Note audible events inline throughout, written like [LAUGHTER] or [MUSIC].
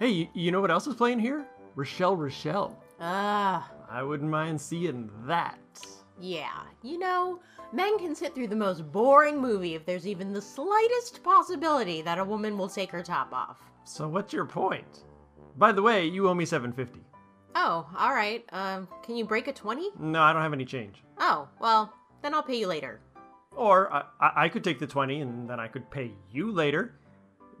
Hey, you, know what else is playing here? Rochelle Rochelle. Ah, I wouldn't mind seeing that. yeah. You know, men can sit through the most boring movie if there's even the slightest possibility that a woman will take her top off. So what's your point? By the way, you owe me 750. Oh, all right. Um, can you break a 20? No, I don't have any change. Oh, well, then I'll pay you later. Or I, I I could take the 20 and then I could pay you later.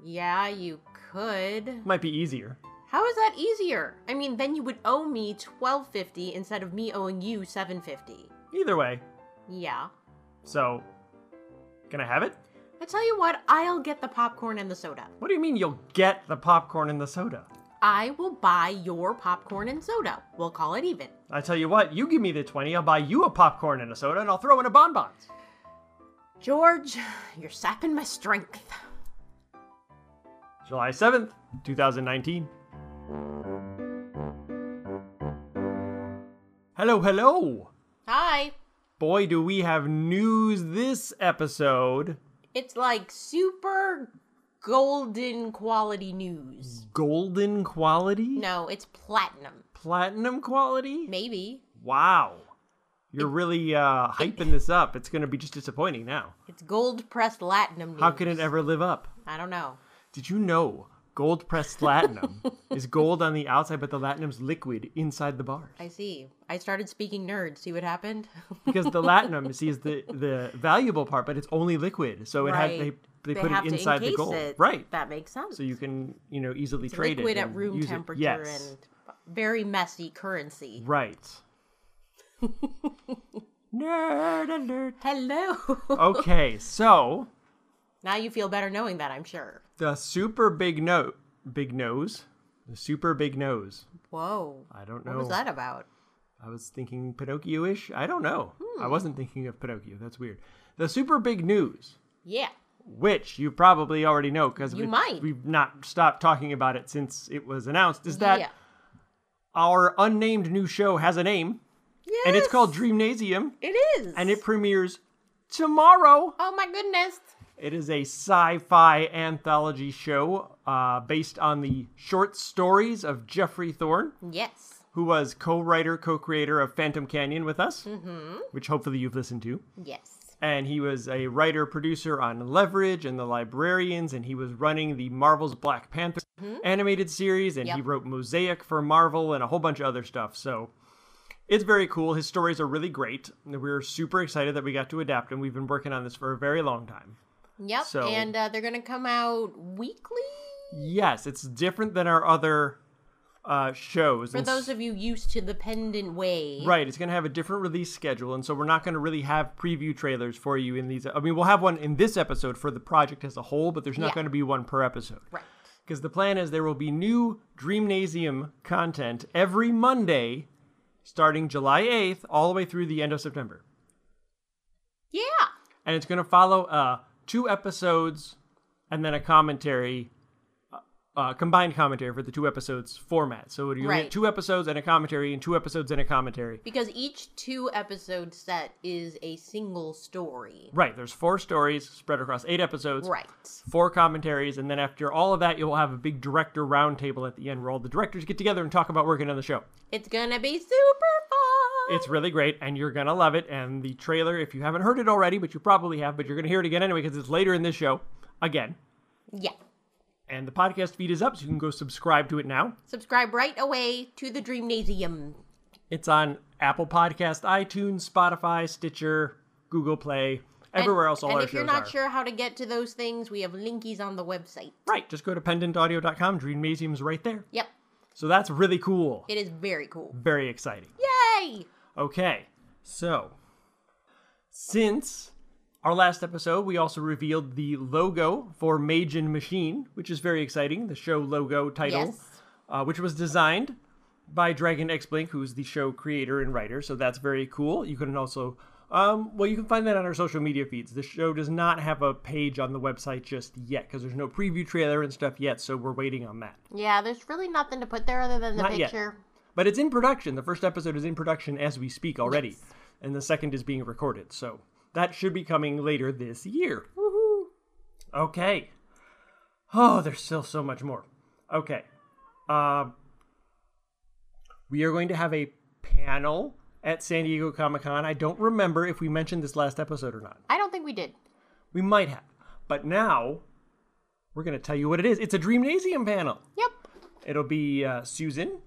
Yeah, you could. Might be easier. How is that easier? I mean, then you would owe me 1250 instead of me owing you 750. Either way. Yeah. So, can I have it? I tell you what, I'll get the popcorn and the soda. What do you mean you'll get the popcorn and the soda? I will buy your popcorn and soda. We'll call it even. I tell you what, you give me the 20, I'll buy you a popcorn and a soda, and I'll throw in a bonbons. George, you're sapping my strength. July 7th, 2019. Hello, hello! Hi. Boy, do we have news this episode. It's like super golden quality news. Golden quality? No, it's platinum. Platinum quality? Maybe. Wow. You're really uh, [LAUGHS] hyping this up. It's going to be just disappointing now. It's gold pressed latinum news. How can it ever live up? I don't know. Did you know gold pressed platinum [LAUGHS] is gold on the outside, but the latinum's liquid inside the bars? I see. I started speaking nerd. See what happened? Because the latinum, see, is the, [LAUGHS] the valuable part, but it's only liquid. So it had they, they, put have it inside the gold. it. Right. That makes sense. So you can, you know, easily It's trade liquid it. at room temperature Yes. and very messy currency. Right. [LAUGHS] Nerd alert. Hello. Okay, so now you feel better knowing that, I'm sure. the super big note, big nose, the super big nose. Whoa. I don't know. What was that about? I was thinking Pinocchio-ish. I don't know. I Hmm. wasn't thinking of Pinocchio. That's weird. The super big news, Yeah. which you probably already know because we, might. we've not stopped talking about it since it was announced, is that yeah. our unnamed new show has a name, Yeah. and it's called Dreamnasium, It is. and it premieres tomorrow. Oh my goodness. It is a sci-fi anthology show uh, based on the short stories of Geoffrey Thorne, Yes. who was co-writer, co-creator of Phantom Canyon with us, Mm-hmm. which hopefully you've listened to. Yes. And he was a writer producer on Leverage and The Librarians, and he was running the Marvel's Black Panther animated series, and he Mm-hmm. Wrote Mosaic for Marvel and a whole bunch of other stuff. So it's very cool. His stories are really great. and We're super excited that we got to adapt, and we've been working on this for a very long time. Yep. So- and uh, they're gonna come out weekly. Yes, it's different than our other uh, shows. For and those of you used to the pendant way. Right, it's going to have a different release schedule, and so we're not going to really have preview trailers for you in these. I mean, we'll have one in this episode for the project as a whole, but there's not Yeah. going to be one per episode. Right. Because the plan is there will be new Dreamnasium content every Monday, starting July 8th, all the way through the end of September. Yeah. And it's going to follow uh, two episodes and then a commentary. uh, Uh, combined commentary for the two episodes format. So you Right. get two episodes and a commentary, and two episodes and a commentary. Because each two episode set is a single story. Right. There's four stories spread across eight episodes. Right. Four commentaries, and then after all of that, you'll have a big director roundtable at the end where all the directors get together and talk about working on the show. It's gonna be super. It's really great, and you're gonna love it. And the trailer, if you haven't heard it already, but you probably have, but you're gonna hear it again anyway because it's later in this show again. yeah. And the podcast feed is up, so you can go subscribe to it now. Subscribe right away to the Dreamnasium. It's on Apple Podcast, iTunes, Spotify, Stitcher, Google Play, everywhere else. All and our if you're shows not are. sure how to get to those things, we have linkies on the website. Right, just go to pendantaudio.com. Dreamnasium's right there. Yep. So that's really cool. It is very cool. Very exciting. Yay! Okay, so since our last episode, we also revealed the logo for and Machine, which is very exciting. The show logo title, Yes. uh, which was designed by Dragon X Blink, who's the show creator and writer. So that's very cool. You can also, um, well, you can find that on our social media feeds. The show does not have a page on the website just yet because there's no preview trailer and stuff yet. So we're waiting on that. Yeah, there's really nothing to put there other than the Not yet. But it's in production. The first episode is in production as we speak already, and the second is being recorded. So that should be coming later this year. Woohoo! Okay. Oh, there's still so much more. Okay. Uh, we are going to have a panel at San Diego Comic Con. I don't remember if we mentioned this last episode or not. I don't think we did. We might have. But now we're going to tell you what it is. It's a Dreamnasium panel. Yep. It'll be uh, Susan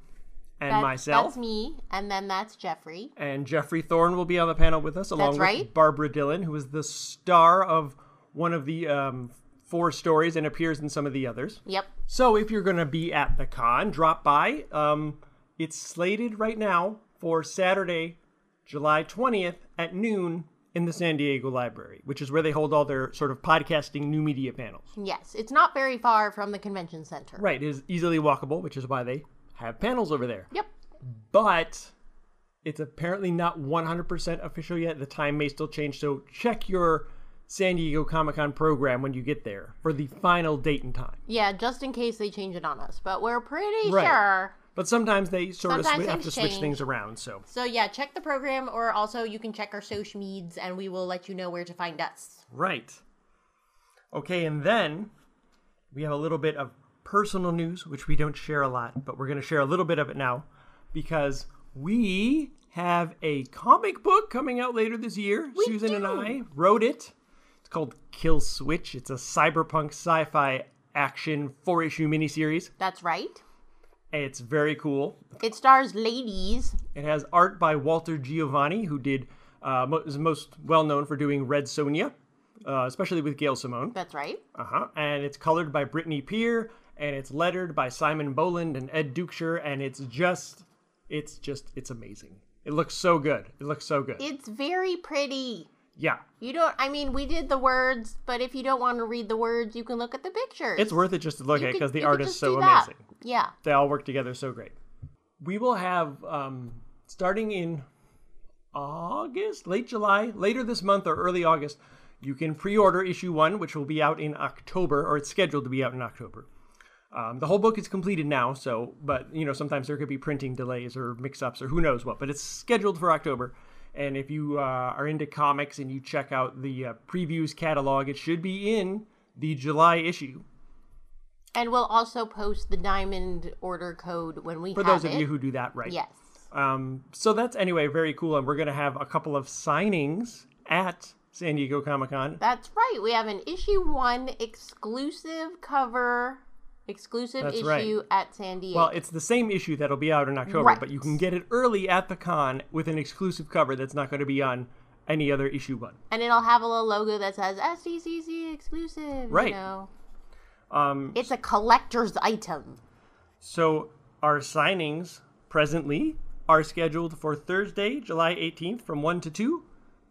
and That- myself. That's me, and then that's Geoffrey. and Geoffrey Thorne will be on the panel with us, along That's with right. Barbara Dillon, who is the star of one of the um, four stories and appears in some of the others. Yep. So if you're going to be at the con, drop by. Um, it's slated right now for Saturday, July 20th at noon in the San Diego Library, which is where they hold all their sort of podcasting new media panels. Yes, it's not very far from the convention center. Right, it is easily walkable, which is why they have panels over there. Yep. but it's apparently not 100% official yet. The time may still change, so check your San Diego Comic Con program when you get there for the final date and time. Yeah, just in case they change it on us, but we're pretty Right. sure. But sometimes they sort of Sometimes swi- have to things switch change. things around, so. So yeah, check the program, or also you can check our social medias, and we will let you know where to find us. Right. Okay, and then we have a little bit of personal news, which we don't share a lot, but we're going to share a little bit of it now because we have a comic book coming out later this year. Susan and. I wrote it. It's called Kill Switch. It's a cyberpunk sci fi action four issue miniseries. That's right. It's very cool. It stars ladies. It has art by Walter Geovani, who did uh, is most well known for doing Red Sonja, uh, especially with Gail Simone. That's right. Uh huh. And it's colored by Brittany Peer, and it's lettered by Simon Bowland and Ed Dukeshire, and it's just, it's just, it's amazing. It looks so good. It looks so good. It's very pretty. yeah, You don't. I mean, we did the words, but if you don't want to read the words, you can look at the pictures. it's worth it just to look You at because the art is so amazing. Yeah. They all work together so great. We will have um, starting in August, late July, later this month or early August. You can pre-order issue one, which will be out in October, or it's scheduled to be out in October. Um, the whole book is completed now, so but you know sometimes there could be printing delays or mix-ups or who knows what. But it's scheduled for October. And if you uh, are into comics and you check out the uh, previews catalog, it should be in the July issue. And we'll also post the diamond order code when we For those of it. you who do that right. Yes. Um, so that's anyway very cool, and we're gonna have a couple of signings at San Diego Comic Con. That's right. We have an issue one exclusive cover, exclusive That's issue right. at San Diego. Well, it's the same issue that'll be out in October, Right. but you can get it early at the con with an exclusive cover that's not going to be on any other issue one. and it'll have a little logo that says SDCC exclusive. Right. You know, Um, it's a collector's item. so our signings presently are scheduled for Thursday, July 18th from 1 to 2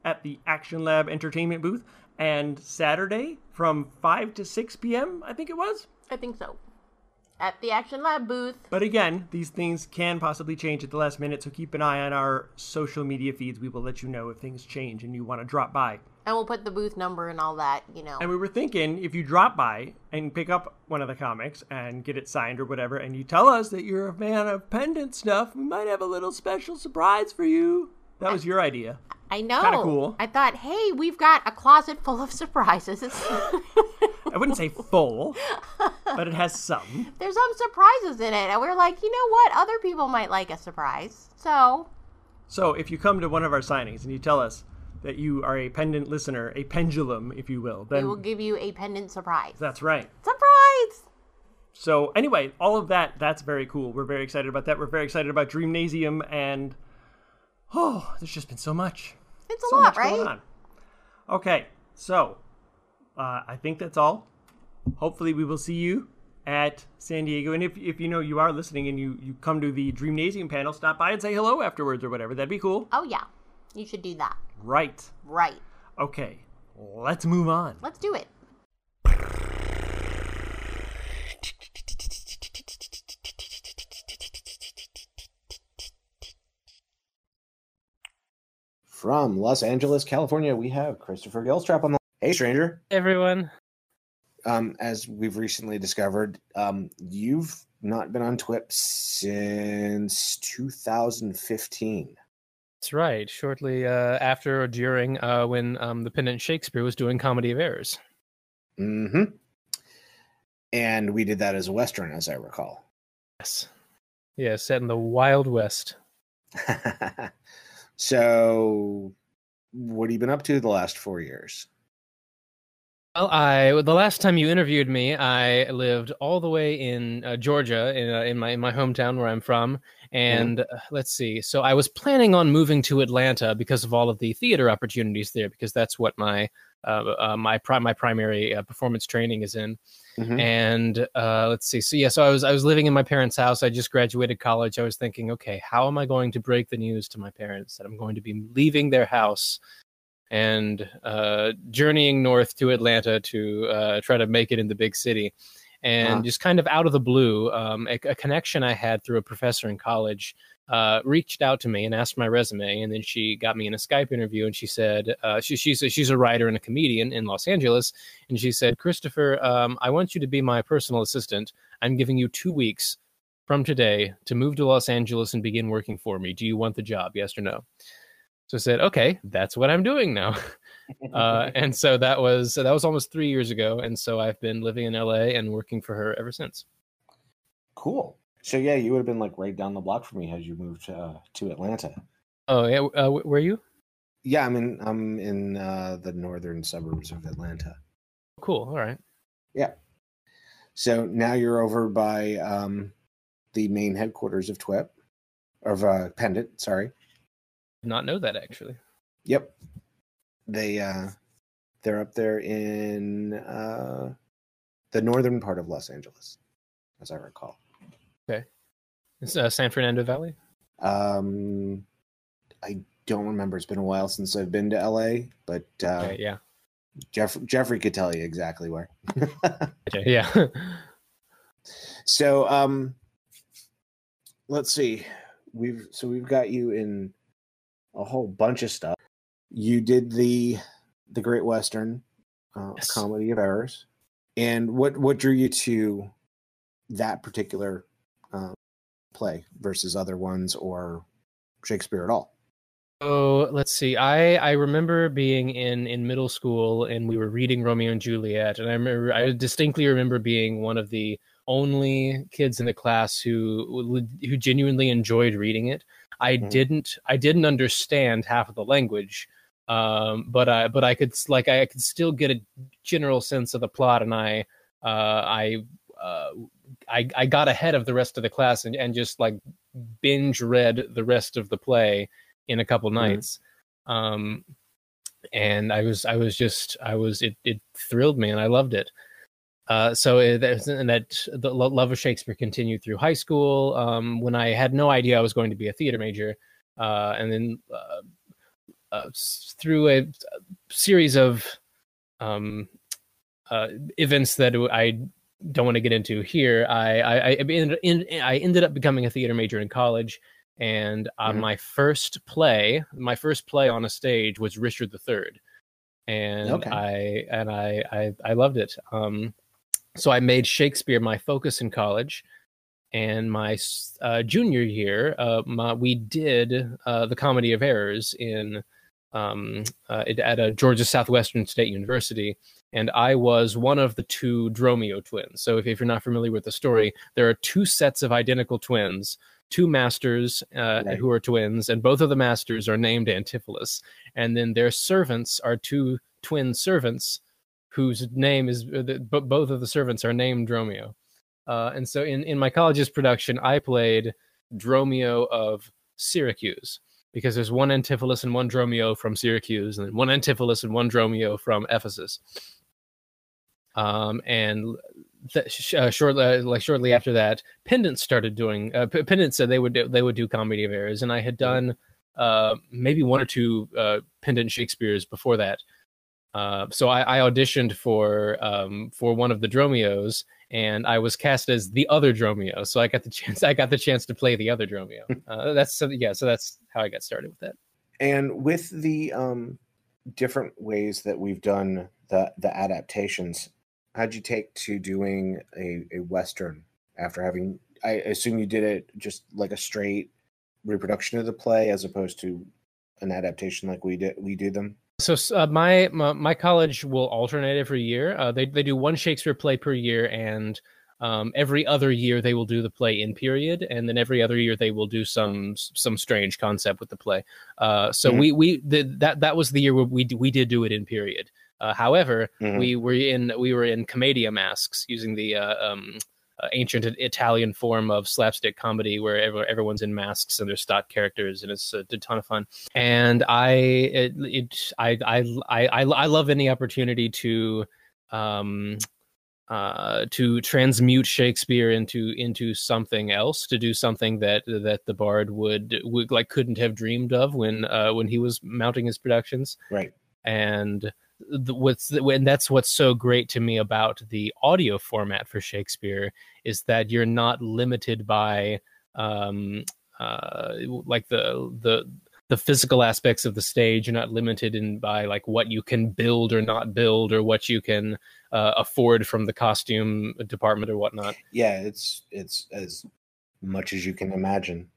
at the Action Lab Entertainment booth, and Saturday from 5 to 6 p.m., I think it was. I think so. At the Action Lab booth. But again, these things can possibly change at the last minute, so keep an eye on our social media feeds. We will let you know if things change and you want to drop by. And we'll put the booth number and all that, you know. And we were thinking if you drop by and pick up one of the comics and get it signed or whatever, and you tell us that you're a fan of pendant stuff, we might have a little special surprise for you. That was your idea. I know. kinda cool. I thought, hey, we've got a closet full of surprises. [LAUGHS] I wouldn't say full, but it has some. [LAUGHS] There's some surprises in it. And we're like, you know what? Other people might like a surprise. So, So if you come to one of our signings and you tell us that you are a pendant listener, a pendulum, if you will, then we will give you a pendant surprise. that's right. Surprise! So anyway, all of that that's very cool. We're very excited about that. We're very excited about Dreamnasium and oh, there's just been so much. It's a so lot, much right? Okay, so uh, I think that's all. Hopefully, we will see you at San Diego. And if, if you know you are listening and you, you come to the Dreamnasium panel, stop by and say hello afterwards or whatever. That'd be cool. Oh, yeah. You should do that. Right. Right. Okay, let's move on. Let's do it. From Los Angeles, California, we have Christopher Gilstrap on the. Hey, stranger. everyone. Um, as we've recently discovered, um, you've not been on TWIP since 2015. That's right. Shortly uh, after or during uh, when um, the Pendant Shakespeare was doing Comedy of Errors. Mm-hmm. And we did that as a western, as I recall. Yes. Yeah, set in the Wild West. [LAUGHS] so, what have you been up to the last four years? Well, I the last time you interviewed me, I lived all the way in uh, Georgia, in, uh, in my in my hometown where I'm from, and uh, let's see. So I was planning on moving to Atlanta because of all of the theater opportunities there, because that's what my uh, uh, my pri- my primary uh, performance training is in. Mhm. And uh, let's see. So yeah, so I was I was living in my parents' house. I just graduated college. I was thinking, okay, how am I going to break the news to my parents that I'm going to be leaving their house and uh, journeying north to Atlanta to uh, try to make it in the big city. And Uh-huh. just kind of out of the blue, um, a, a connection I had through a professor in college uh, reached out to me and asked my resume, and then she got me in a Skype interview. And she said, uh, she, she's a, she's a writer and a comedian in Los Angeles, and she said, Christopher, um, I want you to be my personal assistant. I'm giving you two weeks from today to move to Los Angeles and begin working for me. Do you want the job? Yes or no? So I said, okay, that's what I'm doing now. [LAUGHS] uh, and so that was that was almost three years ago, and so I've been living in LA and working for her ever since. cool. So, yeah, you would have been like right down the block from me had you moved uh, to Atlanta. Oh yeah, uh, are you? Yeah, I'm in. I'm in uh, the northern suburbs of Atlanta. Cool. All right. Yeah. So now you're over by um, the main headquarters of TWIP, of uh, Pendant. Sorry. Not know that actually. Yep. They uh, they're up there in uh, the northern part of Los Angeles, as I recall. Okay. It's uh, San Fernando Valley. Um, I don't remember. It's been a while since I've been to LA, but uh, Okay, yeah. Jeff Jeffrey could tell you exactly where. [LAUGHS] Okay, yeah. So um let's see. We've so we've got you in a whole bunch of stuff. You did the the Great Western uh, Yes. Comedy of Errors. And what what drew you to that particular uh, play versus other ones or Shakespeare at all? Oh, let's see. I I remember being in in middle school and we were reading Romeo and Juliet, and I remember I distinctly remember being one of the only kids in the class who who genuinely enjoyed reading it. I Mhm. didn't I didn't understand half of the language, um, but I but I could like I could still get a general sense of the plot, and I uh, I. Uh, I, I got ahead of the rest of the class and, and just like binge read the rest of the play in a couple nights um and i was i was just i was it it thrilled me and i loved it uh so it, and that the love of shakespeare continued through high school um when i had no idea i was going to be a theater major uh and then uh, uh through a, series of um uh events that i don't want to get into here i i i, ended- in, I ended up becoming a theater major in college and Mhm. my first play my first play on a stage was richard iii and Okay. i and I, I i loved it um so i made shakespeare my focus in college and my uh, junior year uh, my, we did uh, the comedy of errors in um, uh, it- at a georgia southwestern state university and i was one of the two dromio twins so if, if you're not familiar with the story there are two sets of identical twins two masters uh, Right. who are twins, and both of the masters are named Antipholus. And then their servants are two twin servants whose name is, uh, bo- both of the servants are named Dromio. Uh, and so in, in my college's production, I played Dromio of Syracuse because there's one Antipholus and one Dromio from Syracuse, and then one Antipholus and one Dromio from Ephesus. Um, and th- uh, shortly, uh, like shortly after that, Pendant started doing. Uh, Pendant said they would do, they would do comedy of errors, and I had done uh, maybe one or two uh, Pendant Shakespeare's before that. Uh, so I, I auditioned for um, for one of the Dromios, and I was cast as the other Dromio. So I got the [LAUGHS] chance. I got the chance to play the other Dromio. [LAUGHS] Uh, that's so, yeah. So that's how I got started with that. And with the um, different ways that we've done the the adaptations, how'd you take to doing a, a western after having? I assume you did it just like a straight reproduction of the play, as opposed to an adaptation like we did we do them. So uh, my, my my college will alternate every year. Uh, they they do one Shakespeare play per year, and Um, every other year they will do the play in period, and then every other year they will do some some strange concept with the play. Uh, so Mhm. we we the, that that was the year where we we did do it in period. Uh, however, Mhm. we were in we were in commedia masks using the uh, um, uh, ancient Italian form of slapstick comedy where everyone's in masks and they're stock characters and it's a, ton of fun. And I it, it I, I I I love any opportunity to um uh to transmute Shakespeare into into something else to do something that that the bard would would like couldn't have dreamed of when uh when he was mounting his productions Right. and what's and that's what's so great to me about the audio format for Shakespeare is that you're not limited by um uh like the the the physical aspects of the stage you're not limited in by like what you can build or not build or what you can uh, afford from the costume department or whatnot Yeah, it's it's as much as you can imagine.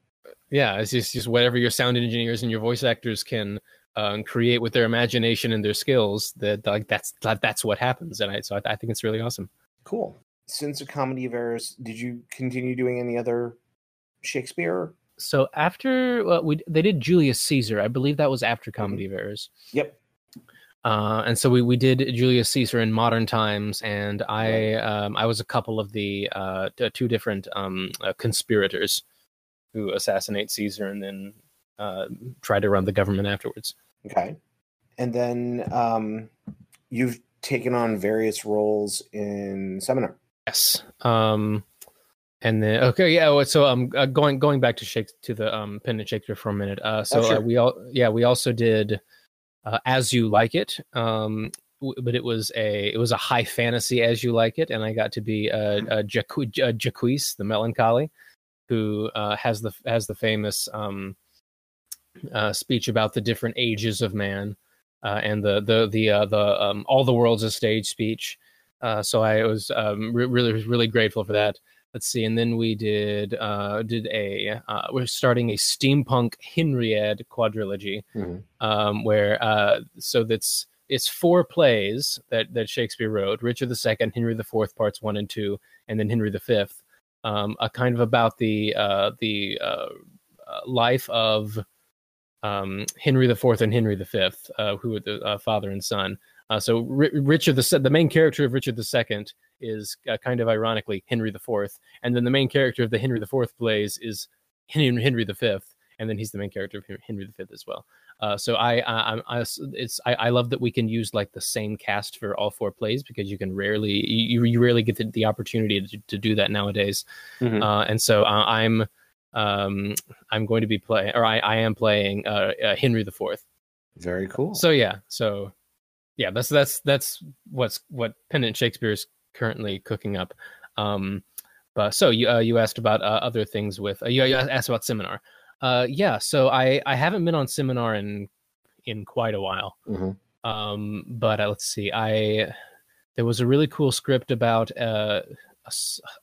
yeah it's just, just whatever your sound engineers and your voice actors can um, create with their imagination and their skills that like that's that, that's what happens and i so I, I think it's really awesome Cool. Since the comedy of errors, did you continue doing any other Shakespeare? so after well, we they did julius caesar i believe that was after comedy of errors Yep. uh, and so we, we did Julius Caesar in modern times, and I um, I was a couple of the uh, t- two different um, uh, conspirators who assassinate Caesar and then uh, try to run the government afterwards. Okay. And then um, you've taken on various roles in seminar. Yes. Um, and then okay, yeah. well, So um, uh, going going back to Shakespeare to the um, Pendant Shakespeare for a minute. Uh, so Oh, sure. uh, we all yeah we also did uh, As You Like It. Um, w- but it was a it was a high fantasy As You Like It, and I got to be a, uh, Jacques, uh Jacques the Melancholy, who uh, has the has the famous um, uh, speech about the different ages of man, uh, and the the the uh, the um, all the world's a stage speech. Uh, so I was um, re- really really grateful for that. Let's see, and then we did uh, did a uh, we're starting a steampunk Henriad quadrilogy, Mhm. um, where uh, so that's it's four plays that that Shakespeare wrote: Richard II, Henry IV, parts one and two, and then Henry V. Um, a kind of about the uh, the life of um, Henry IV and Henry V, uh, who were the uh, father and son. Uh, so R- Richard the the main character of Richard II is uh, kind of ironically Henry IV, and then the main character of the Henry IV plays is Henry Henry V, and then he's the main character of Hen- Henry V as well. Uh, so I, I, I'm- it's I, I love that we can use like the same cast for all four plays because you can rarely you, you rarely get the, the opportunity to, to do that nowadays. Mhm. Uh, and so I'm um, I'm going to be playing, or I, I am playing uh, uh, Henry the Fourth. Very cool. So yeah, so yeah, that's that's that's what's what Pendant Shakespeare is currently cooking up. Um, but so you uh, you asked about uh, other things with uh, you, you asked about seminar. Uh, yeah, so I I haven't been on seminar in in quite a while. Mhm. Um, but uh, let's see, I there was a really cool script about uh, a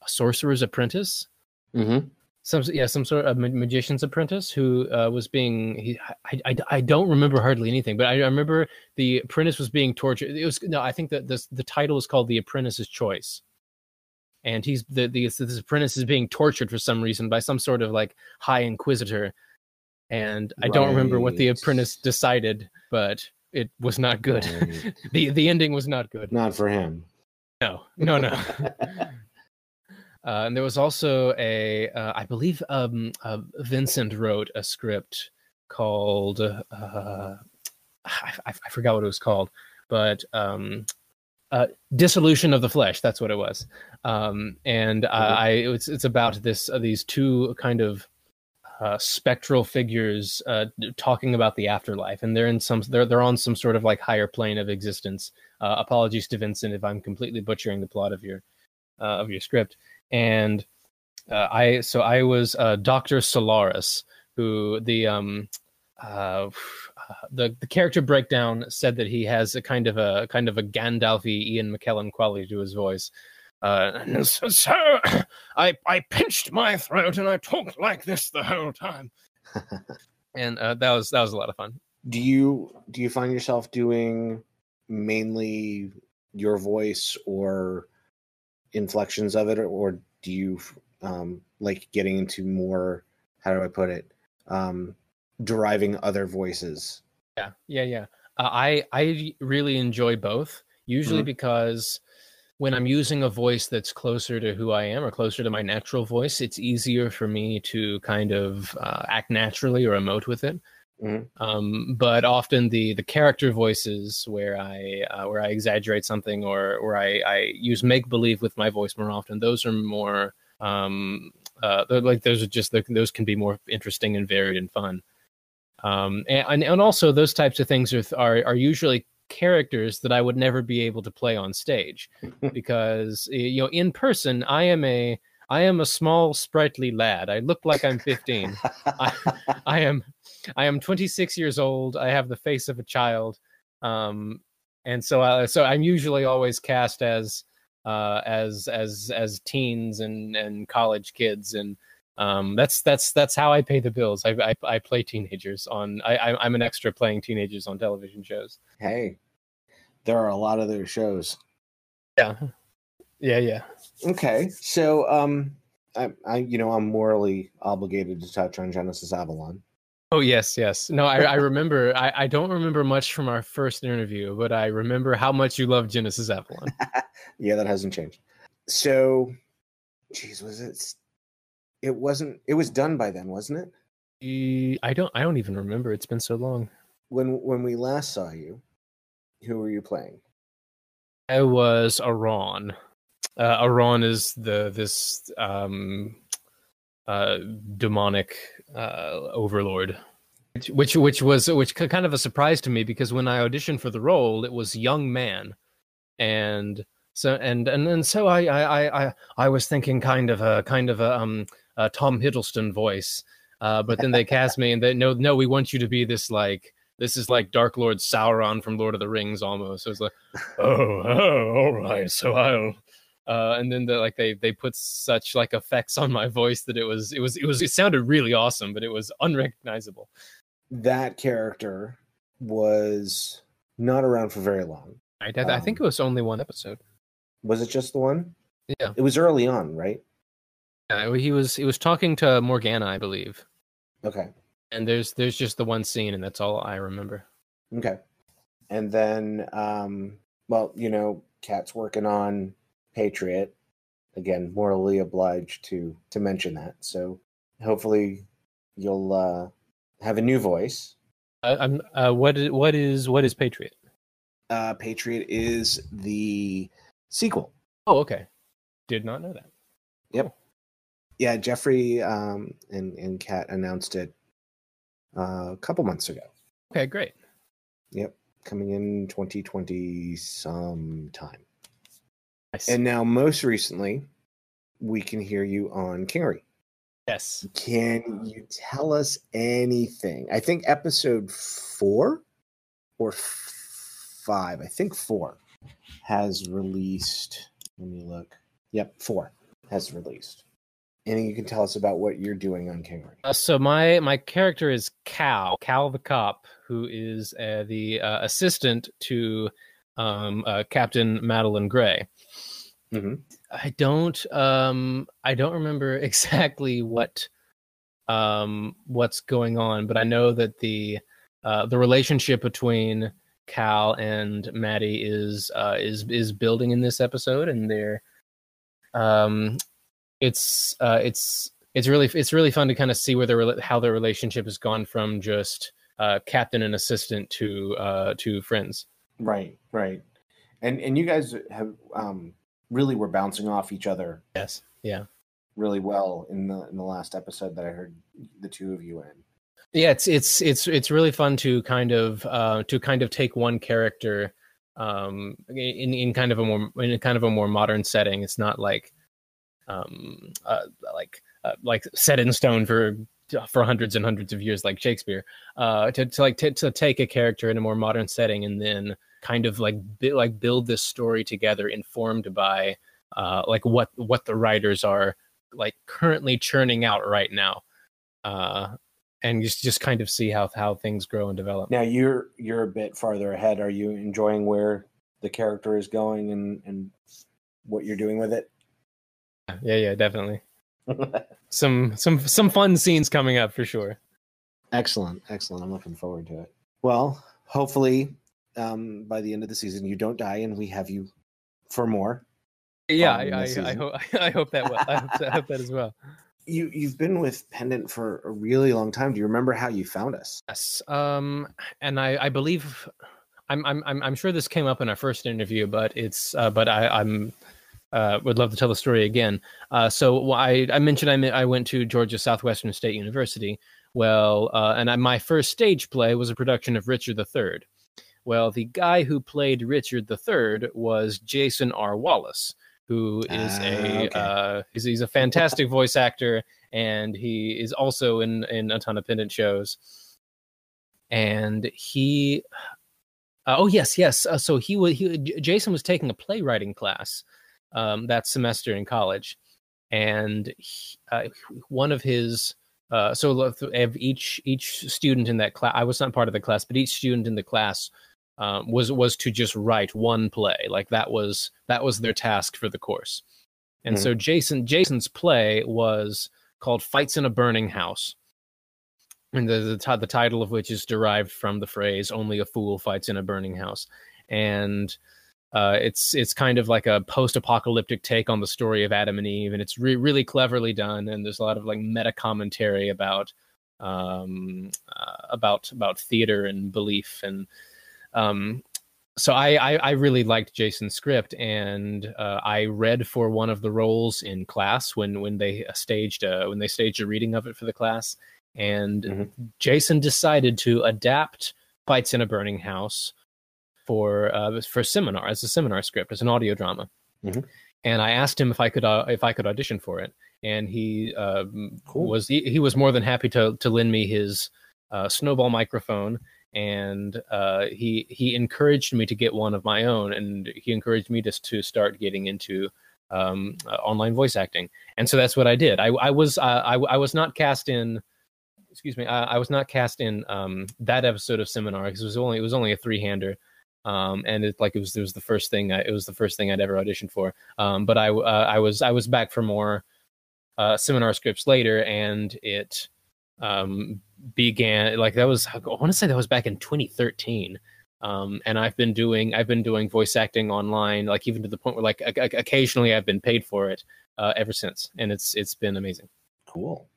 sorcerer's apprentice Mhm. Some yeah some sort of magician's apprentice who uh, was being he, I, I I don't remember hardly anything but I, I remember the apprentice was being tortured. It was no I think that this the title is called the apprentice's choice. And he's the, the this apprentice is being tortured for some reason by some sort of like high inquisitor. And I don't remember what the apprentice decided but it was not good. Right. [LAUGHS] the the ending was not good. Not for him. no. No no [LAUGHS] [LAUGHS] Uh, and there was also a, uh, I believe, um, uh, Vincent wrote a script called, uh, I, I, I forgot what it was called, but um, uh, Dissolution of the Flesh. That's what it was. Um, and. I, it's it's about this uh, these two kind of uh, spectral figures uh, talking about the afterlife, and they're in some they're they're on some sort of like higher plane of existence. Uh, apologies to Vincent if I'm completely butchering the plot of your uh, of your script. And uh, I so I was uh, Doctor Solaris, who the um uh, the the character breakdown said that he has a kind of a kind of a Gandalfy Ian McKellen quality to his voice. Uh, so, so I I pinched my throat and I talked like this the whole time, [LAUGHS] and uh, that was that was a lot of fun. do you do you find yourself doing mainly your voice or inflections of it, or, or do you um, like getting into more? How do I put it? Um, deriving other voices. Yeah, yeah, yeah. Uh, I I really enjoy both. Usually Mhm. because when I'm using a voice that's closer to who I am or closer to my natural voice, it's easier for me to kind of uh, act naturally or emote with it. Mhm. Um, but often the the character voices where I uh, where I exaggerate something or or I, I use make believe with my voice more often, those are more um, uh, like those are just those can be more interesting and varied and fun um, and and also those types of things are are are usually characters that I would never be able to play on stage [LAUGHS] because you know in person I am a I am a small sprightly lad. I look like I'm 15. I, [LAUGHS] I am I am 26 years old. I have the face of a child. Um, and so I, so I'm usually always cast as uh, as as as teens and and college kids and um, that's that's that's how I pay the bills. I I, I play teenagers on. I I- I'm an extra playing teenagers on television shows. hey, there are a lot of their shows. Yeah, yeah, yeah. Okay, so um, I, I you know I'm morally obligated to touch on Genesis Avalon. Oh yes, yes. No, I I [LAUGHS] remember. I I don't remember much from our first interview, but I remember how much you love Genesis Avalon. [LAUGHS] yeah, that hasn't changed. So, geez, was it? It wasn't. It was done by then, wasn't it? I don't. I don't even remember. It's been so long. When when we last saw you, who were you playing? I was Aron. Uh, Aron is the this um, uh, demonic uh, overlord, which which was which kind of a surprise to me because when I auditioned for the role, it was young man, and so and and and so I I I I, was thinking kind of a kind of a um a Tom Hiddleston voice, uh, but then they cast me and they no no we want you to be this like. This is like Dark Lord Sauron from Lord of the Rings almost. So it's like, oh, oh, all right. So I'll, uh, and then the, like they they put such like effects on my voice that it was it was it was it sounded really awesome, but it was unrecognizable. That character was not around for very long. I, I think it was only one episode. Was it just the one? Yeah, It was early on, right? uh, he was he was talking to Morgana, I believe, Okay. and there's there's just the one scene, and that's all I remember. Okay. And then, um, well, you know, Kat's working on Patriot. Again, morally obliged to to mention that. So hopefully you'll uh, have a new voice. Uh, I'm uh, what is what is what is Patriot? Uh, Patriot is the sequel. Oh, okay, did not know that. Yep. Yeah, Jeffrey um, and and Kat announced it uh, a couple months ago. Okay, great. Yep, coming in 2020 sometime. Nice. And now, most recently, we can hear you on Kingery. yes, Can you tell us anything? I think episode four or five, I think four, has released. Let me look. Yep, four has released. Anything you can tell us about what you're doing on Kingery? Uh, so my my character is Cal, Cal the cop, who is uh, the uh, assistant to um, uh, Captain Madeline Gray. Mhm. I don't um I don't remember [LAUGHS] exactly what um what's going on, but I know that the uh, the relationship between Cal and Maddie is uh, is is building in this episode, and they're um it's uh it's it's really it's really fun to kind of see where the how their relationship has gone from just uh captain and assistant to uh to friends Right, right. And and you guys have um, really were bouncing off each other yes. Yeah. really well in the in the last episode that I heard the two of you in. yeah it's it's it's it's really fun to kind of uh to kind of take one character um in in kind of a more in a kind of a more modern setting. It's not like um uh, like uh, like set in stone for for hundreds and hundreds of years like shakespeare. Uh to, to like to, to take a character in a more modern setting and then kind of like bi- like build this story together informed by uh like what what the writers are like currently churning out right now uh and just just kind of see how how things grow and develop Now you're you're a bit farther ahead. Are you enjoying where the character is going and and what you're doing with it? yeah, yeah, definitely. [LAUGHS] some some some fun scenes coming up for sure. excellent, excellent. I'm looking forward to it. Well, hopefully, um, by the end of the season, you don't die, and we have you for more. Yeah, I, I, I hope [LAUGHS] I hope that well. I hope, I hope that as well. [LAUGHS] You you've been with Pendant for a really long time. Do you remember how you found us? Yes. Um, and I, I believe I'm, I'm, I'm, I'm sure this came up in our first interview, but it's, uh, but I, I'm, uh, would love to tell the story again. Uh, so I, I mentioned I, I went to Georgia Southwestern State University. Well, uh, and I, my first stage play was a production of Richard III. Well, the guy who played Richard III was Jason R. Wallace, who is Ah, a, okay. uh, he's, he's a fantastic voice actor, and he is also in, in a ton of pendant shows and he uh, oh yes yes uh, so he was he, jason was taking a playwriting class um, that semester in college and he, uh, one of his uh, so of each each student in that class i was not part of the class but each student in the class um, was was to just write one play. Like that was that was their task for the course. And so jason jason's play was called fights in a burning house. And the the, ti- the title of which is derived from the phrase "only a fool fights in a burning house," and uh, it's it's kind of like a post-apocalyptic take on the story of Adam and Eve, and it's re- really cleverly done. And there's a lot of like meta commentary about um, uh, about about theater and belief, and um, so I, I I really liked Jason's script, and uh, I read for one of the roles in class when when they staged a, when they staged a reading of it for the class, and Mhm. Jason decided to adapt Fights in a Burning House for uh, for seminar as a seminar script as an audio drama. Mhm. And I asked him if I could uh, if I could audition for it, and he uh, Cool. was he, he was more than happy to to lend me his uh, snowball microphone, and uh, he he encouraged me to get one of my own, and he encouraged me just to start getting into um, uh, online voice acting, and so that's what I did. I I was uh, I I was not cast in excuse me I, I was not cast in um, that episode of seminar because it was only it was only a three hander. Um, and it like it was it was the first thing I, it was the first thing I'd ever auditioned for. Um, but I uh, I was I was back for more uh, seminar scripts later, and it um, began like that was I want to say that was back in 2013. Um, and I've been doing I've been doing voice acting online, like even to the point where like o- occasionally I've been paid for it uh, ever since, and it's it's been amazing. Cool.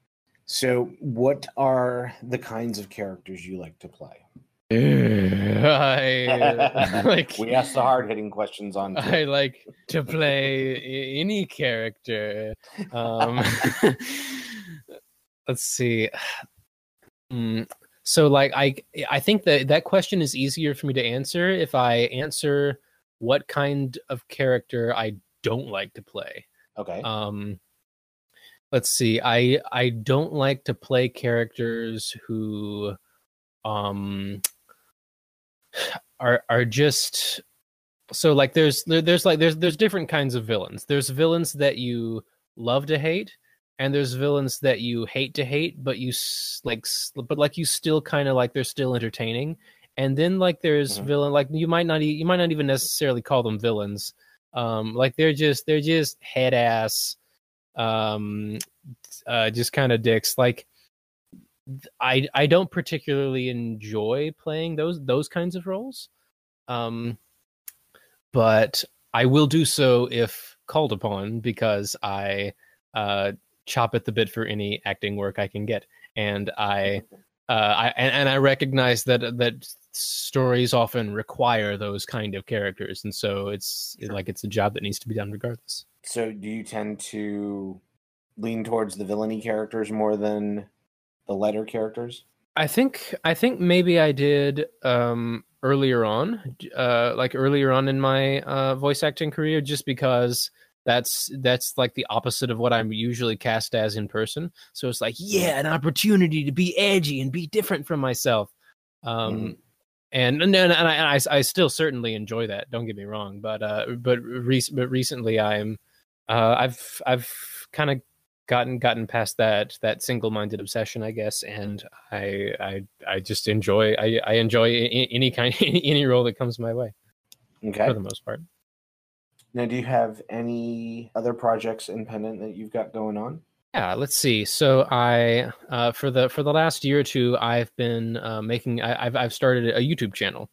So, what are the kinds of characters you like to play? I [LAUGHS] like we ask the hard hitting questions on. I like to play any character. Um, [LAUGHS] [LAUGHS] let's see. [SIGHS] Mm, so, like, I I think that that question is easier for me to answer if I answer what kind of character I don't like to play. okay. Um, let's see. I I don't like to play characters who um [SIGHS] are are just so like there's there's like there's there's different kinds of villains. There's villains that you love to hate and there's villains that you hate to hate but you like but like you still kind of like they're still entertaining. And then like there's Mhm. villain like you might not e- you might not even necessarily call them villains. Um like they're just they're just head ass um uh just kind of dicks like I I don't particularly enjoy playing those those kinds of roles. Um but I will do so if called upon because I uh chop at the bit for any acting work I can get. And I uh I and, and I recognize that that stories often require those kind of characters and so it's Sure. like it's a job that needs to be done regardless. So, do you tend to lean towards the villainy characters more than the lighter characters? I think I think maybe I did um earlier on uh like earlier on in my uh voice acting career just because that's that's like the opposite of what I'm usually cast as in person. So it's like, yeah, an opportunity to be edgy and be different from myself. Um Mhm. and and, and, I, and I I still certainly enjoy that, don't get me wrong, but uh but rec- but recently I'm uh I've I've kind of gotten gotten past that that single-minded obsession i guess and i i i just enjoy i i enjoy any kind [LAUGHS] any role that comes my way Okay. for the most part Now, do you have any other projects in Pendant that you've got going on? Yeah, let's see. So I, uh, for the for the last year or two, I've been uh, making. I, have I've started a YouTube channel.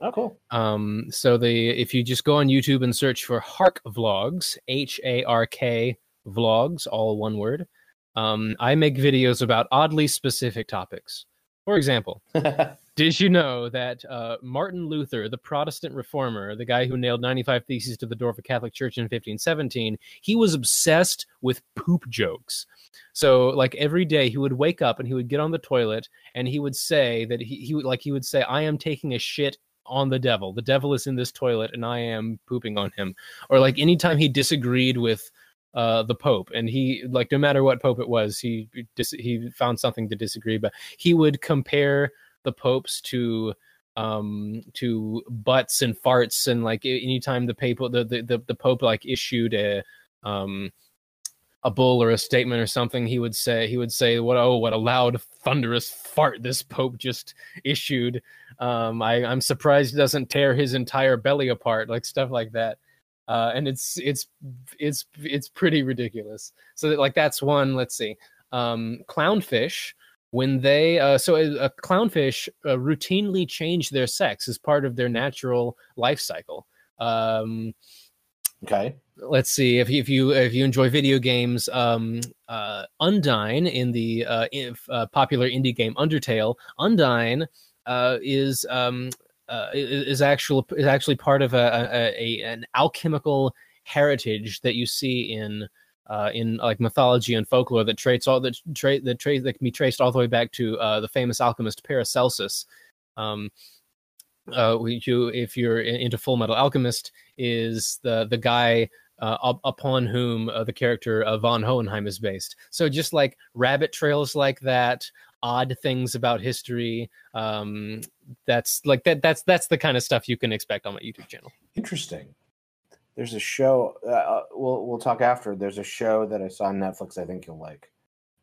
Oh, cool. Um, so the if you just go on YouTube and search for Hark Vlogs, H A R K Vlogs, all one word. Um, I make videos about oddly specific topics. For example, [LAUGHS] did you know that uh, Martin Luther, the Protestant reformer, the guy who nailed 95 theses to the door of a Catholic church in 1517, he was obsessed with poop jokes. So, like every day, he would wake up and he would get on the toilet and he would say that he, he would like he would say, "I am taking a shit on the devil. The devil is in this toilet and I am pooping on him." Or like anytime he disagreed with uh, the Pope, and he like no matter what Pope it was, he he found something to disagree. But he would compare the popes to um to butts and farts and like anytime the papal the, the the, the pope like issued a um a bull or a statement or something he would say he would say what oh what a loud thunderous fart this pope just issued um i i'm surprised he doesn't tear his entire belly apart like stuff like that uh, and it's it's it's it's pretty ridiculous. So that, like that's one. Let's see, um, clownfish when they uh, so a, a clownfish uh, routinely change their sex as part of their natural life cycle. Um, okay. Let's see if if you if you enjoy video games, um, uh, Undyne in the uh, if, uh, popular indie game Undertale, Undyne uh, is um, uh, is actually is actually part of a, a, a, an alchemical heritage that you see in uh, in like mythology and folklore that traits all that trait that trait that can be traced all the way back to uh, the famous alchemist Paracelsus. Um, uh, if you're into Full Metal Alchemist, is the the guy uh, upon whom uh, the character of von Hohenheim is based. So just like rabbit trails like that, odd things about history. Um, that's like that. That's that's the kind of stuff you can expect on my YouTube channel. Interesting. There's a show. Uh, uh we'll we'll talk after. There's a show that I saw on Netflix. I think you'll like.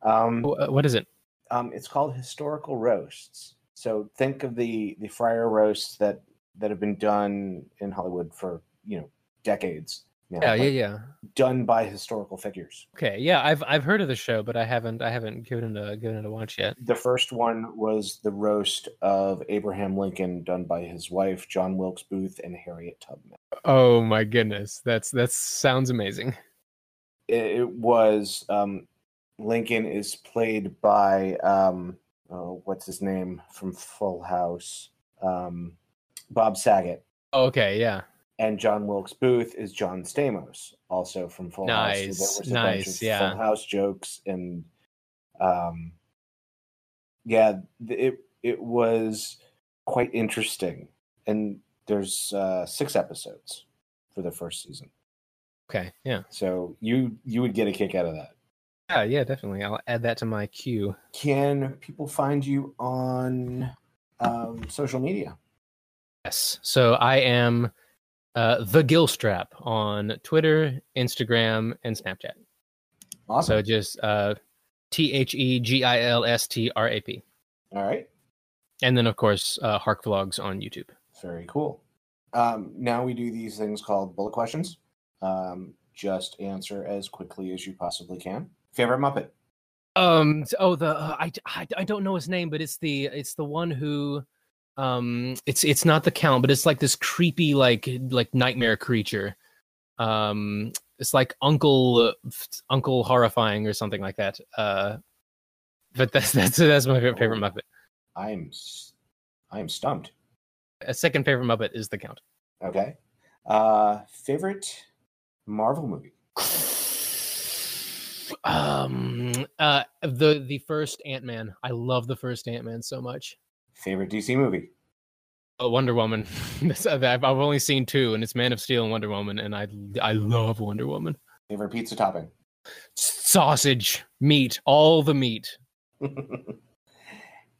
Um, uh, what is it? Um, it's called Historical Roasts. So think of the the friar roasts that that have been done in Hollywood for you know decades yeah, yeah, yeah. Done by historical figures. Okay, yeah, I've I've heard of the show, but I haven't I haven't given it a given it a watch yet. The first one was the roast of Abraham Lincoln, done by his wife John Wilkes Booth and Harriet Tubman. Oh my goodness, that's that sounds amazing. It, it was um, Lincoln is played by um, oh, what's his name from Full House, um, Bob Saget. okay, yeah and John Wilkes Booth is John Stamos, also from Full nice, House. So there was a nice, bunch of yeah. Full House jokes, and um, yeah, it it was quite interesting. And there's uh, six episodes for the first season. Okay, yeah. So you you would get a kick out of that. Yeah, yeah, definitely. I'll add that to my queue. Can people find you on um, social media? Yes. So I am uh, the Gilstrap on Twitter, Instagram, and Snapchat. Awesome. So just uh, T H E G I L S T R A P. All right. And then, of course, uh, Hark Vlogs on YouTube. Very cool. Um, now we do these things called bullet questions. Um, just answer as quickly as you possibly can. Favorite Muppet? Um. Oh, the uh, I, I I don't know his name, but it's the it's the one who um it's it's not the count but it's like this creepy like like nightmare creature um it's like uncle uh, uncle horrifying or something like that uh but that's [LAUGHS] that's that's my favorite muppet i'm i'm stumped a second favorite muppet is the count okay uh favorite marvel movie [SIGHS] um uh the the first ant-man i love the first ant-man so much Favorite DC movie? Oh, Wonder Woman. [LAUGHS] I've only seen two, and it's Man of Steel and Wonder Woman, and I I love Wonder Woman. Favorite pizza topping? Sausage, meat, all the meat. [LAUGHS]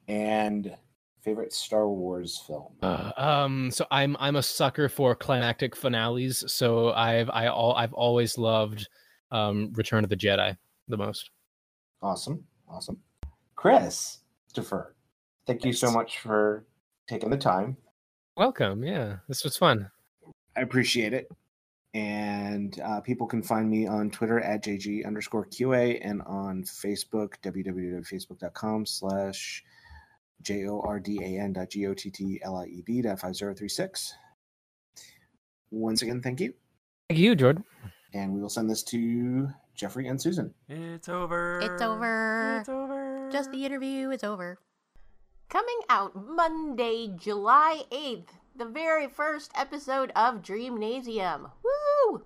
and favorite Star Wars film? Uh, um, so I'm I'm a sucker for climactic finales. So I've I all I've always loved um Return of the Jedi the most. Awesome, awesome. Chris, defer. Thank you so much for taking the time. Welcome. Yeah, this was fun. I appreciate it. And uh, people can find me on Twitter at JG underscore QA and on Facebook, www.facebook.com slash J O R D A N dot G O T T L I E B dot 5036. Once again, thank you. Thank you, Jordan. And we will send this to Jeffrey and Susan. It's over. It's over. It's over. Just the interview is over. Coming out Monday, July 8th, the very first episode of Dreamnasium. Woo!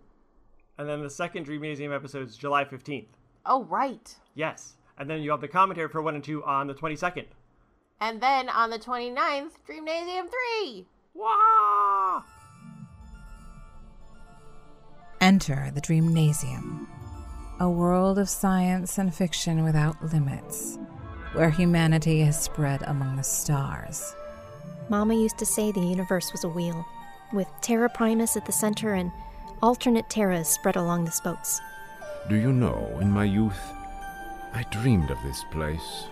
And then the second Dreamnasium episode is July 15th. Oh, right. Yes. And then you have the commentary for 1 and 2 on the 22nd. And then on the 29th, Dreamnasium 3. Wah! Enter the Dreamnasium, a world of science and fiction without limits, where humanity has spread among the stars. Mama used to say the universe was a wheel, with Terra Primus at the center and alternate Terras spread along the spokes. Do you know, in my youth, I dreamed of this place.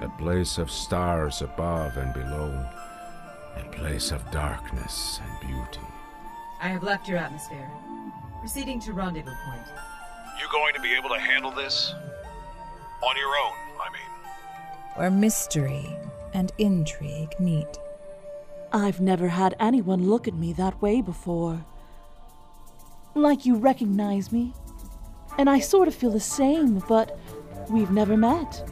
A place of stars above and below. A place of darkness and beauty. I have left your atmosphere. Proceeding to rendezvous point. You going to be able to handle this? On your own, I mean. Where mystery and intrigue meet. I've never had anyone look at me that way before. Like you recognize me. And I sort of feel the same, but we've never met.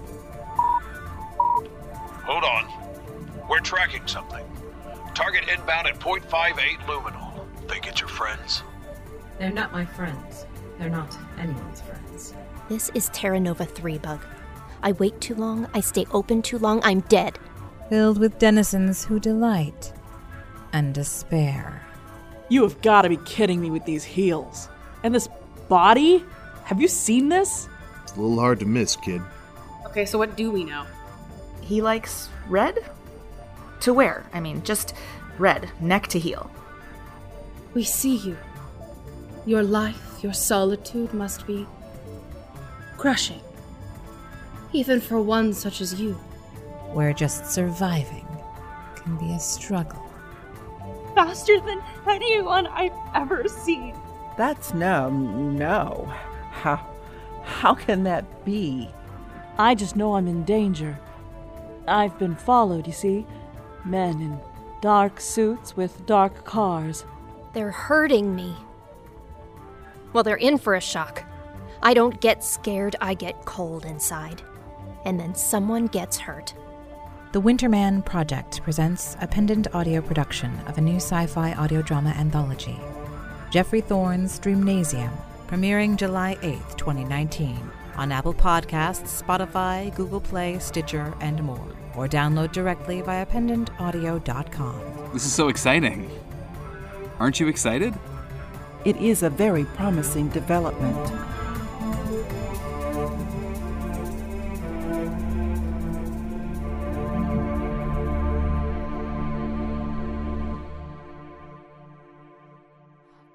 Hold on. We're tracking something. Target inbound at 0.58 luminal. Think it's your friends? They're not my friends. They're not anyone's friends. This is Terra Nova 3 bug. I wait too long, I stay open too long, I'm dead. Filled with denizens who delight and despair. You have got to be kidding me with these heels. And this body? Have you seen this? It's a little hard to miss, kid. Okay, so what do we know? He likes red? To wear, I mean, just red, neck to heel. We see you. Your life, your solitude must be crushing. Even for one such as you. Where just surviving can be a struggle. Faster than anyone I've ever seen. That's no, no. How, how can that be? I just know I'm in danger. I've been followed, you see. Men in dark suits with dark cars. They're hurting me. Well, they're in for a shock. I don't get scared, I get cold inside. And then someone gets hurt. The Winterman Project presents a pendant audio production of a new sci fi audio drama anthology. Geoffrey Thorne's Dreamnasium, premiering July 8th, 2019, on Apple Podcasts, Spotify, Google Play, Stitcher, and more. Or download directly via pendantaudio.com. This is so exciting. Aren't you excited? It is a very promising development.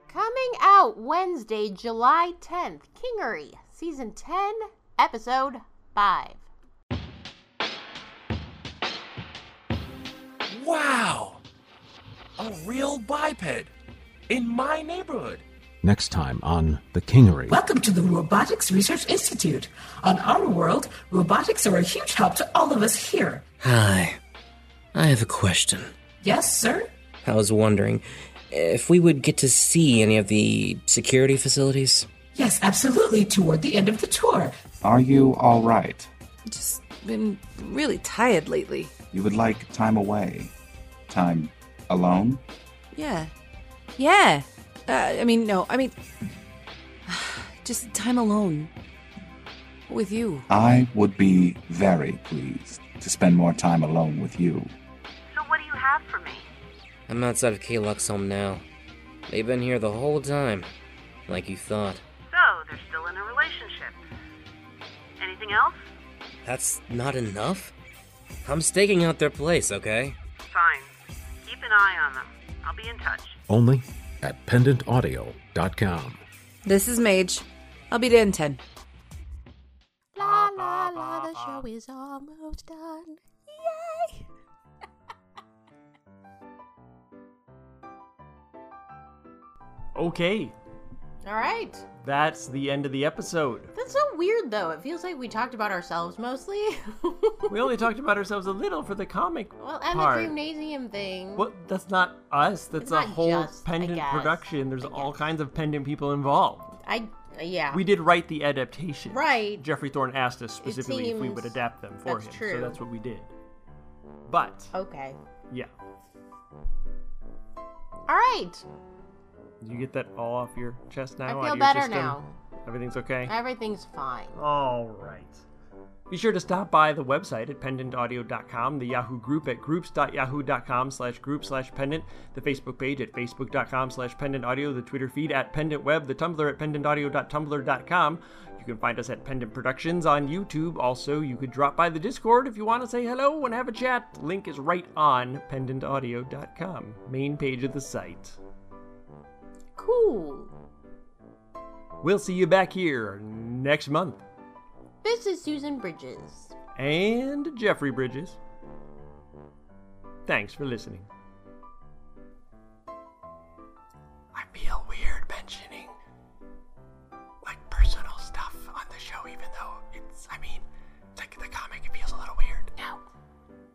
Coming out Wednesday, July 10th, Kingery, Season 10, Episode 5. Wow! A real biped in my neighborhood. Next time on The Kingery. Welcome to the Robotics Research Institute. On our world, robotics are a huge help to all of us here. Hi. I have a question. Yes, sir? I was wondering if we would get to see any of the security facilities. Yes, absolutely, toward the end of the tour. Are you all right? Just been really tired lately. You would like time away? Time alone? Yeah. Yeah. Uh, I mean, no, I mean, [SIGHS] just time alone. With you. I would be very pleased to spend more time alone with you. So, what do you have for me? I'm outside of Kalux home now. They've been here the whole time, like you thought. Anything else? That's not enough? I'm staking out their place, okay? Fine. Keep an eye on them. I'll be in touch. Only at pendantaudio.com. This is Mage. I'll be there in 10. La la la, the show is almost done. Yay! Okay, All right. That's the end of the episode. That's so weird, though. It feels like we talked about ourselves mostly. [LAUGHS] we only talked about ourselves a little for the comic well, and part. the gymnasium thing. Well, that's not us. That's It's a whole just, pendant production. There's all kinds of pendant people involved. I yeah. We did write the adaptation. Right. Geoffrey Thorne asked us specifically if we would adapt them for that's him. true. So that's what we did. But Okay. yeah. All right. Did you get that all off your chest now? I feel better system? now. Everything's okay? Everything's fine. All right. Be sure to stop by the website at pendantaudio.com, the Yahoo group at groups.yahoo.com slash group slash pendant, the Facebook page at facebook.com slash pendantaudio, the Twitter feed at pendantweb, the Tumblr at pendantaudio.tumblr.com. You can find us at Pendant Productions on YouTube. Also, you could drop by the Discord if you want to say hello and have a chat. Link is right on pendantaudio.com, main page of the site. Cool. We'll see you back here next month. This is Susan Bridges. and Jeffrey Bridges. Thanks for listening. I feel weird mentioning like personal stuff on the show, even though it's, I mean, like the comic, it feels a little weird. No.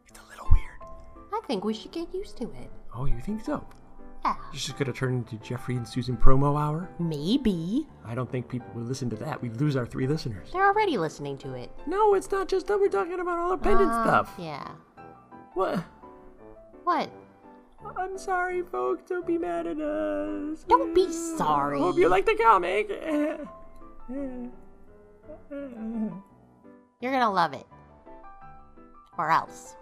It's a little weird. I think we should get used to it. Oh, you think so? This is going to turn into Jeffrey and Susan promo hour? Maybe. I don't think people would listen to that. We'd lose our three listeners. They're already listening to it. No, it's not just that we're talking about all the pendant Uh, stuff. Yeah. What? What? I'm sorry, folks. Don't be mad at us. Don't be sorry. Hope you like the comic. You're gonna love it. Or else.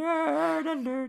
Nerd alert.